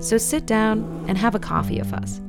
So sit down and have a coffee with us.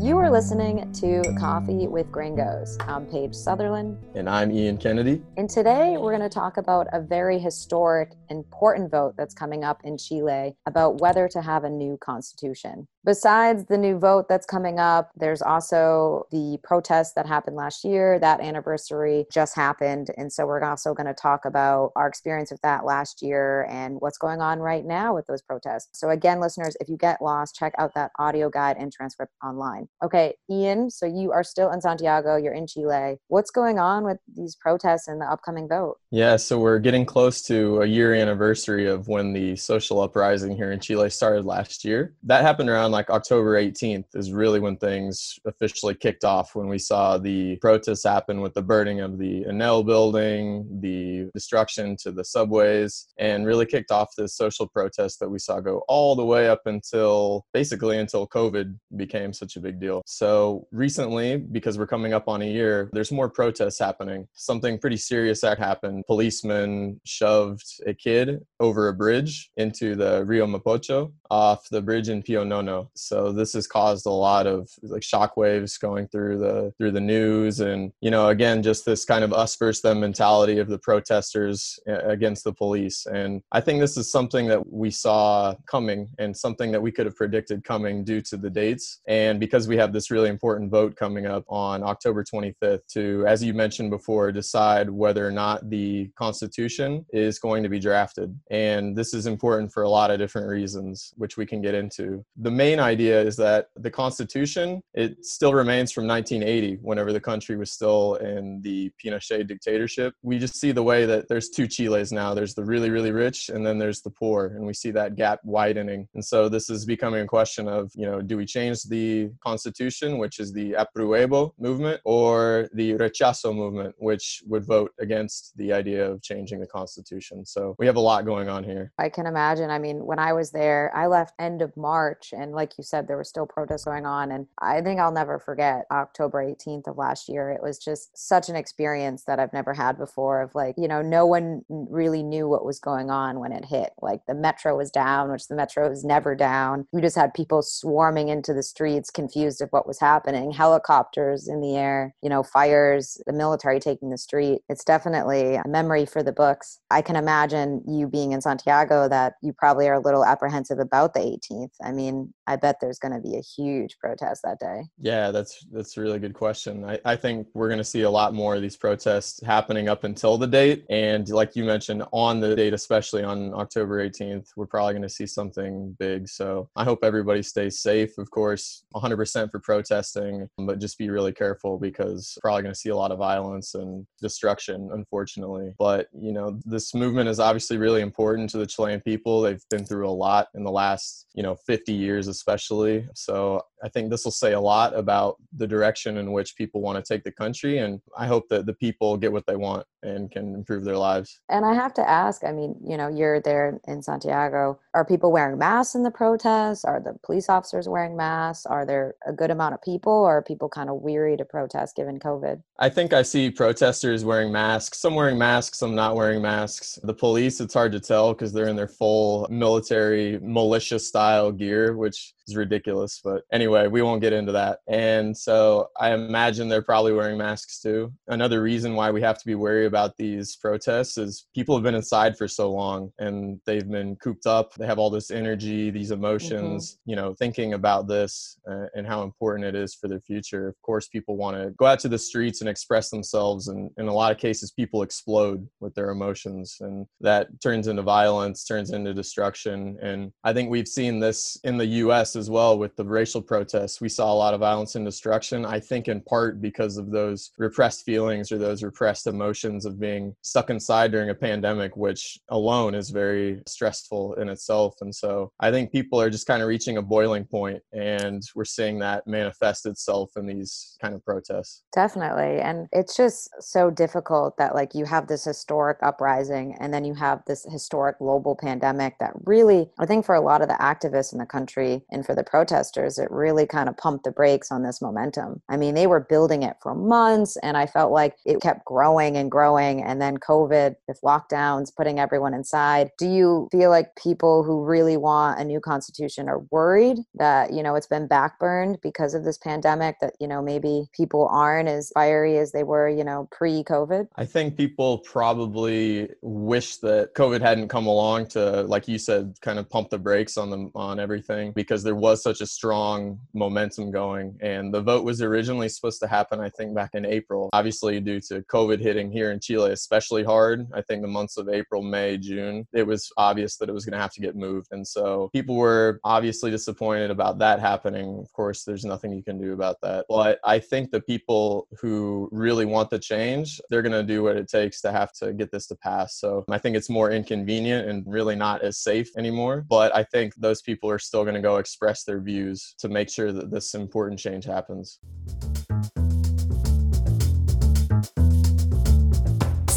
You are listening to Coffee with Gringos. I'm Paige Sutherland, And I'm Ian Kennedy. and today we're going to talk about a very historic, important vote that's coming up in Chile about whether to have a new constitution. Besides the new vote that's coming up, there's also the protest that happened last year. That anniversary just happened. And so we're also going to talk about our experience with that last year and what's going on right now with those protests. So, again, listeners, if you get lost, check out that audio guide and transcript online. Okay, Ian, so you are still in Santiago, you're in Chile. What's going on with these protests and the upcoming vote? Yeah, so we're getting close to a year anniversary of when the social uprising here in Chile started last year. That happened around like October 18th, is really when things officially kicked off, when we saw the protests happen with the burning of the Enel building, the destruction to the subways, and really kicked off this social protest that we saw go all the way up until basically until COVID became such a big deal. So recently, because we're coming up on a year, there's more protests happening. Something pretty serious that happened. Policemen shoved a kid over a bridge into the Rio Mapocho off the bridge in Pio Nono. So this has caused a lot of like shockwaves going through the through the news and you know again just this kind of us versus them mentality of the protesters against the police. And I think this is something that we saw coming and something that we could have predicted coming due to the dates. And because we have this really important vote coming up on October 25th to as you mentioned before decide whether or not the constitution is going to be drafted. And this is important for a lot of different reasons which we can get into. The main idea is that the constitution it still remains from 1980 whenever the country was still in the pinochet dictatorship. We just see the way that there's two chiles now. There's the really really rich and then there's the poor and we see that gap widening. And so this is becoming a question of you know do we change the constitution which is the apruebo movement or the rechazo movement which would vote against the idea of changing the constitution? So we have a lot going on here. I can imagine. I mean, when I was there, I left end of March, and like you said, there were still protests going on. And I think I'll never forget October 18th of last year. It was just such an experience that I've never had before. Of like, you know, no one really knew what was going on when it hit. Like the metro was down, which the metro is never down. We just had people swarming into the streets, confused of what was happening. Helicopters in the air, you know, fires, the military taking the street. It's definitely a memory for the books. I can imagine you being in Santiago that you probably are a little apprehensive about the 18th. I mean, I bet there's going to be a huge protest that day. Yeah, that's that's a really good question. I, I think we're going to see a lot more of these protests happening up until the date, and like you mentioned, on the date, especially on October 18th, we're probably going to see something big. So I hope everybody stays safe. Of course, 100% for protesting, but just be really careful because probably going to see a lot of violence and destruction, unfortunately. But you know, this movement is obviously really important to the Chilean people. They've been through a lot in the last you know 50 years, especially. So I think this will say a lot about the direction in which people want to take the country. And I hope that the people get what they want and can improve their lives. And I have to ask I mean, you know, you're there in Santiago. Are people wearing masks in the protests? Are the police officers wearing masks? Are there a good amount of people, or are people kind of weary to protest given COVID? I think I see protesters wearing masks, some wearing masks, some not wearing masks. The police, it's hard to tell because they're in their full military militia style gear, which this is ridiculous. But anyway, we won't get into that. And so I imagine they're probably wearing masks too. Another reason why we have to be wary about these protests is people have been inside for so long and they've been cooped up. They have all this energy, these emotions, you know, thinking about this uh, and how important it is for their future. Of course, people want to go out to the streets and express themselves. And in a lot of cases, people explode with their emotions and that turns into violence, turns into destruction. And I think we've seen this in the US As well with the racial protests. We saw a lot of violence and destruction. I think in part because of those repressed feelings or those repressed emotions of being stuck inside during a pandemic, which alone is very stressful in itself. And so I think people are just kind of reaching a boiling point, and we're seeing that manifest itself in these kind of protests. Definitely. And it's just so difficult that, like, you have this historic uprising and then you have this historic global pandemic that really, I think, for a lot of the activists in the country for the protesters, it really kind of pumped the brakes on this momentum. I mean, they were building it for months, and I felt like it kept growing and growing. And then COVID, with lockdowns, putting everyone inside. Do you feel like people who really want a new constitution are worried that, you know, it's been backburned because of this pandemic, that, you know, maybe people aren't as fiery as they were, you know, pre COVID? I think people probably wish that COVID hadn't come along to, like you said, kind of pump the brakes on them on everything because there was such a strong momentum going. And the vote was originally supposed to happen, I think, back in April. Obviously, due to COVID hitting here in Chile especially hard, I think the months of April, May, June, it was obvious that it was going to have to get moved. And so people were obviously disappointed about that happening. Of course, there's nothing you can do about that. But I think the people who really want the change, they're going to do what it takes to have to get this to pass. So I think it's more inconvenient and really not as safe anymore. But I think those people are still going to go express their views to make sure that this important change happens.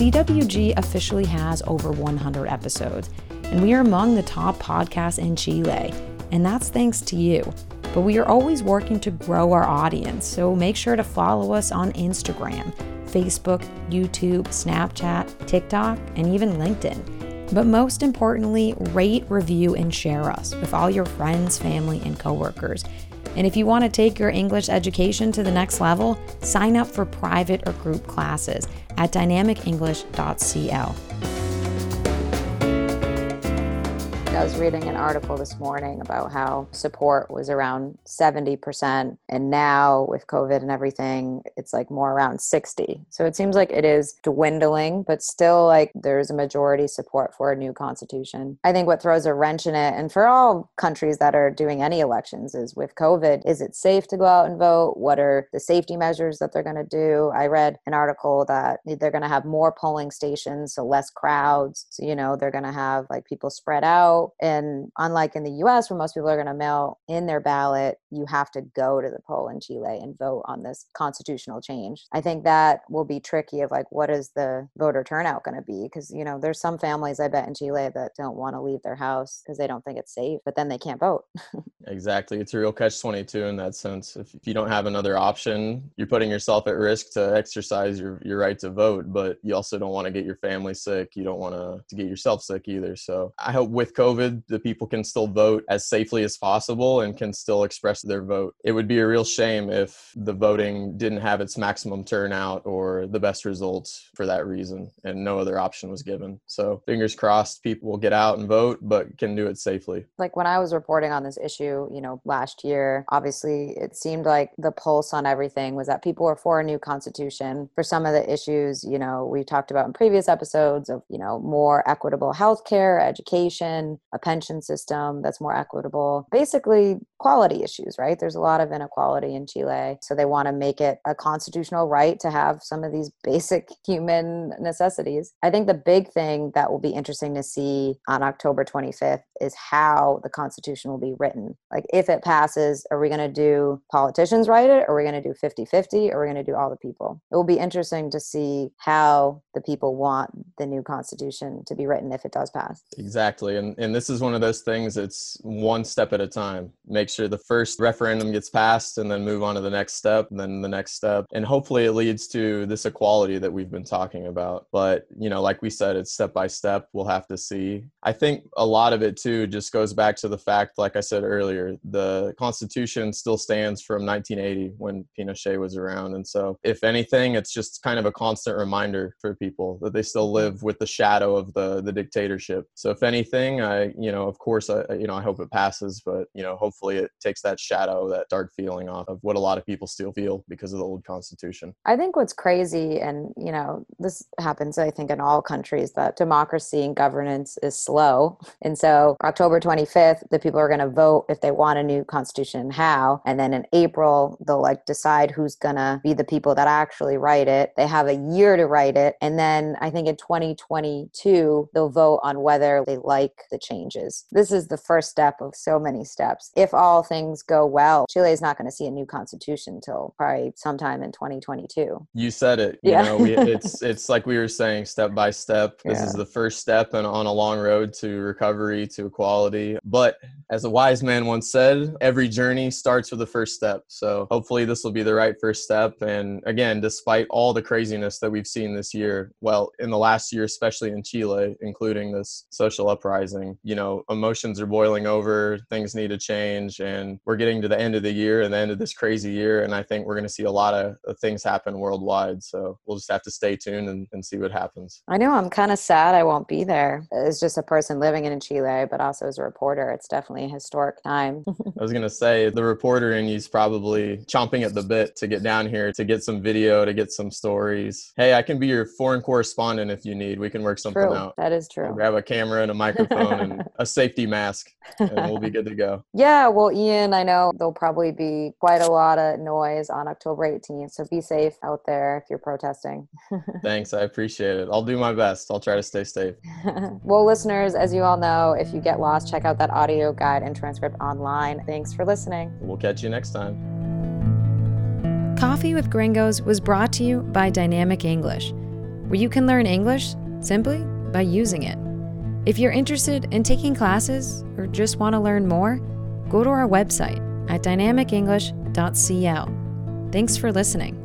CWG officially has over 100 episodes, and we are among the top podcasts in Chile. And that's thanks to you. But we are always working to grow our audience, so make sure to follow us on Instagram, Facebook, YouTube, Snapchat, TikTok, and even LinkedIn. But most importantly, rate, review, and share us with all your friends, family, and coworkers. And if you want to take your English education to the next level, sign up for private or group classes at dynamicenglish.cl. I was reading an article this morning about how support was around 70%. And now with COVID and everything, it's like more around 60. So it seems like it is dwindling, but still like there's a majority support for a new constitution. I think what throws a wrench in it, and for all countries that are doing any elections, is with COVID, is it safe to go out and vote? What are the safety measures that they're going to do? I read an article that they're going to have more polling stations, so less crowds. So, you know, they're going to have like people spread out and unlike in the US, where most people are going to mail in their ballot, you have to go to the poll in Chile and vote on this constitutional change. I think that will be tricky of like, what is the voter turnout going to be? Because, you know, there's some families I bet in Chile that don't want to leave their house because they don't think it's safe, but then they can't vote. exactly. It's a real catch 22 in that sense. If, if you don't have another option, you're putting yourself at risk to exercise your, your right to vote, but you also don't want to get your family sick. You don't want to, get yourself sick either. So I hope with COVID, the people can still vote as safely as possible and can still express their vote. It would be a real shame if the voting didn't have its maximum turnout or the best results for that reason and no other option was given. So, fingers crossed, people will get out and vote, but can do it safely. Like when I was reporting on this issue, you know, last year, obviously it seemed like the pulse on everything was that people were for a new constitution. For some of the issues, you know, we talked about in previous episodes of, you know, more equitable healthcare, education, a pension system that's more equitable. Basically, quality issues, right? There's a lot of inequality in Chile. So they want to make it a constitutional right to have some of these basic human necessities. I think the big thing that will be interesting to see on October 25th is how the Constitution will be written. Like, if it passes, are we going to do politicians write it? Are we going to do 50 50? Or are we going to do all the people? It will be interesting to see how the people want the new Constitution to be written if it does pass. Exactly. And, and this is one of those things, it's one step at a time. Make sure the first referendum gets passed and then move on to the next step, and then the next step. And hopefully it leads to this equality that we've been talking about. But, you know, like we said, it's step by step. We'll have to see. I think a lot of it too just goes back to the fact, like I said earlier, the Constitution still stands from 1980 when Pinochet was around. And so, if anything, it's just kind of a constant reminder for people that they still live with the shadow of the the dictatorship. So, if anything, I, you know, of course, I, you know, I hope it passes, but you know, hopefully it takes that shadow, that dark feeling off of what a lot of people still feel because of the old Constitution. I think what's crazy, and you know, this happens, I think, in all countries, that democracy and governance is slow. And so, October 25th, the people are going to vote if they want a new constitution, how. And then in April, they'll like decide who's going to be the people that actually write it. They have a year to write it. And then I think in 2022, they'll vote on whether they like the changes. This is the first step of so many steps. If all things go well, Chile is not going to see a new constitution until probably sometime in 2022. You said it. You Yeah. know, we, it's it's like we were saying, step by step. This is the first step and on a long road to recovery, to equality. But as a wise man once said, every journey starts with the first step. So hopefully this will be the right first step. And again, despite all the craziness that we've seen this year, well, in the last year, especially in Chile, including this social uprising, you know, emotions are boiling over, things need to change, and we're getting to the end of the year and the end of this crazy year. And I think we're going to see a lot of, of things happen worldwide. So we'll just have to stay tuned and, and see what happens. I know I'm kind of sad I won't be there as just a person living in Chile, but also as a reporter. It's definitely a historic time. I was going to say the reporter in you's probably chomping at the bit to get down here to get some video, to get some stories. Hey, I can be your foreign correspondent if you need. We can work something true. out. That is true. Grab a camera and a microphone and a safety mask, and we'll be good to go. Yeah, well, Ian, I know there'll probably be quite a lot of noise on October 18th, so be safe out there if you're protesting. Thanks. I appreciate it. I'll do my best. I'll try to stay safe. well, listeners, as you all know, if you get lost, check out that audio guide and transcript online. Thanks for listening. We'll catch you next time. Coffee with Gringos was brought to you by Dynamic English, where you can learn English simply by using it. If you're interested in taking classes or just want to learn more, go to our website at dynamicenglish.cl. Thanks for listening.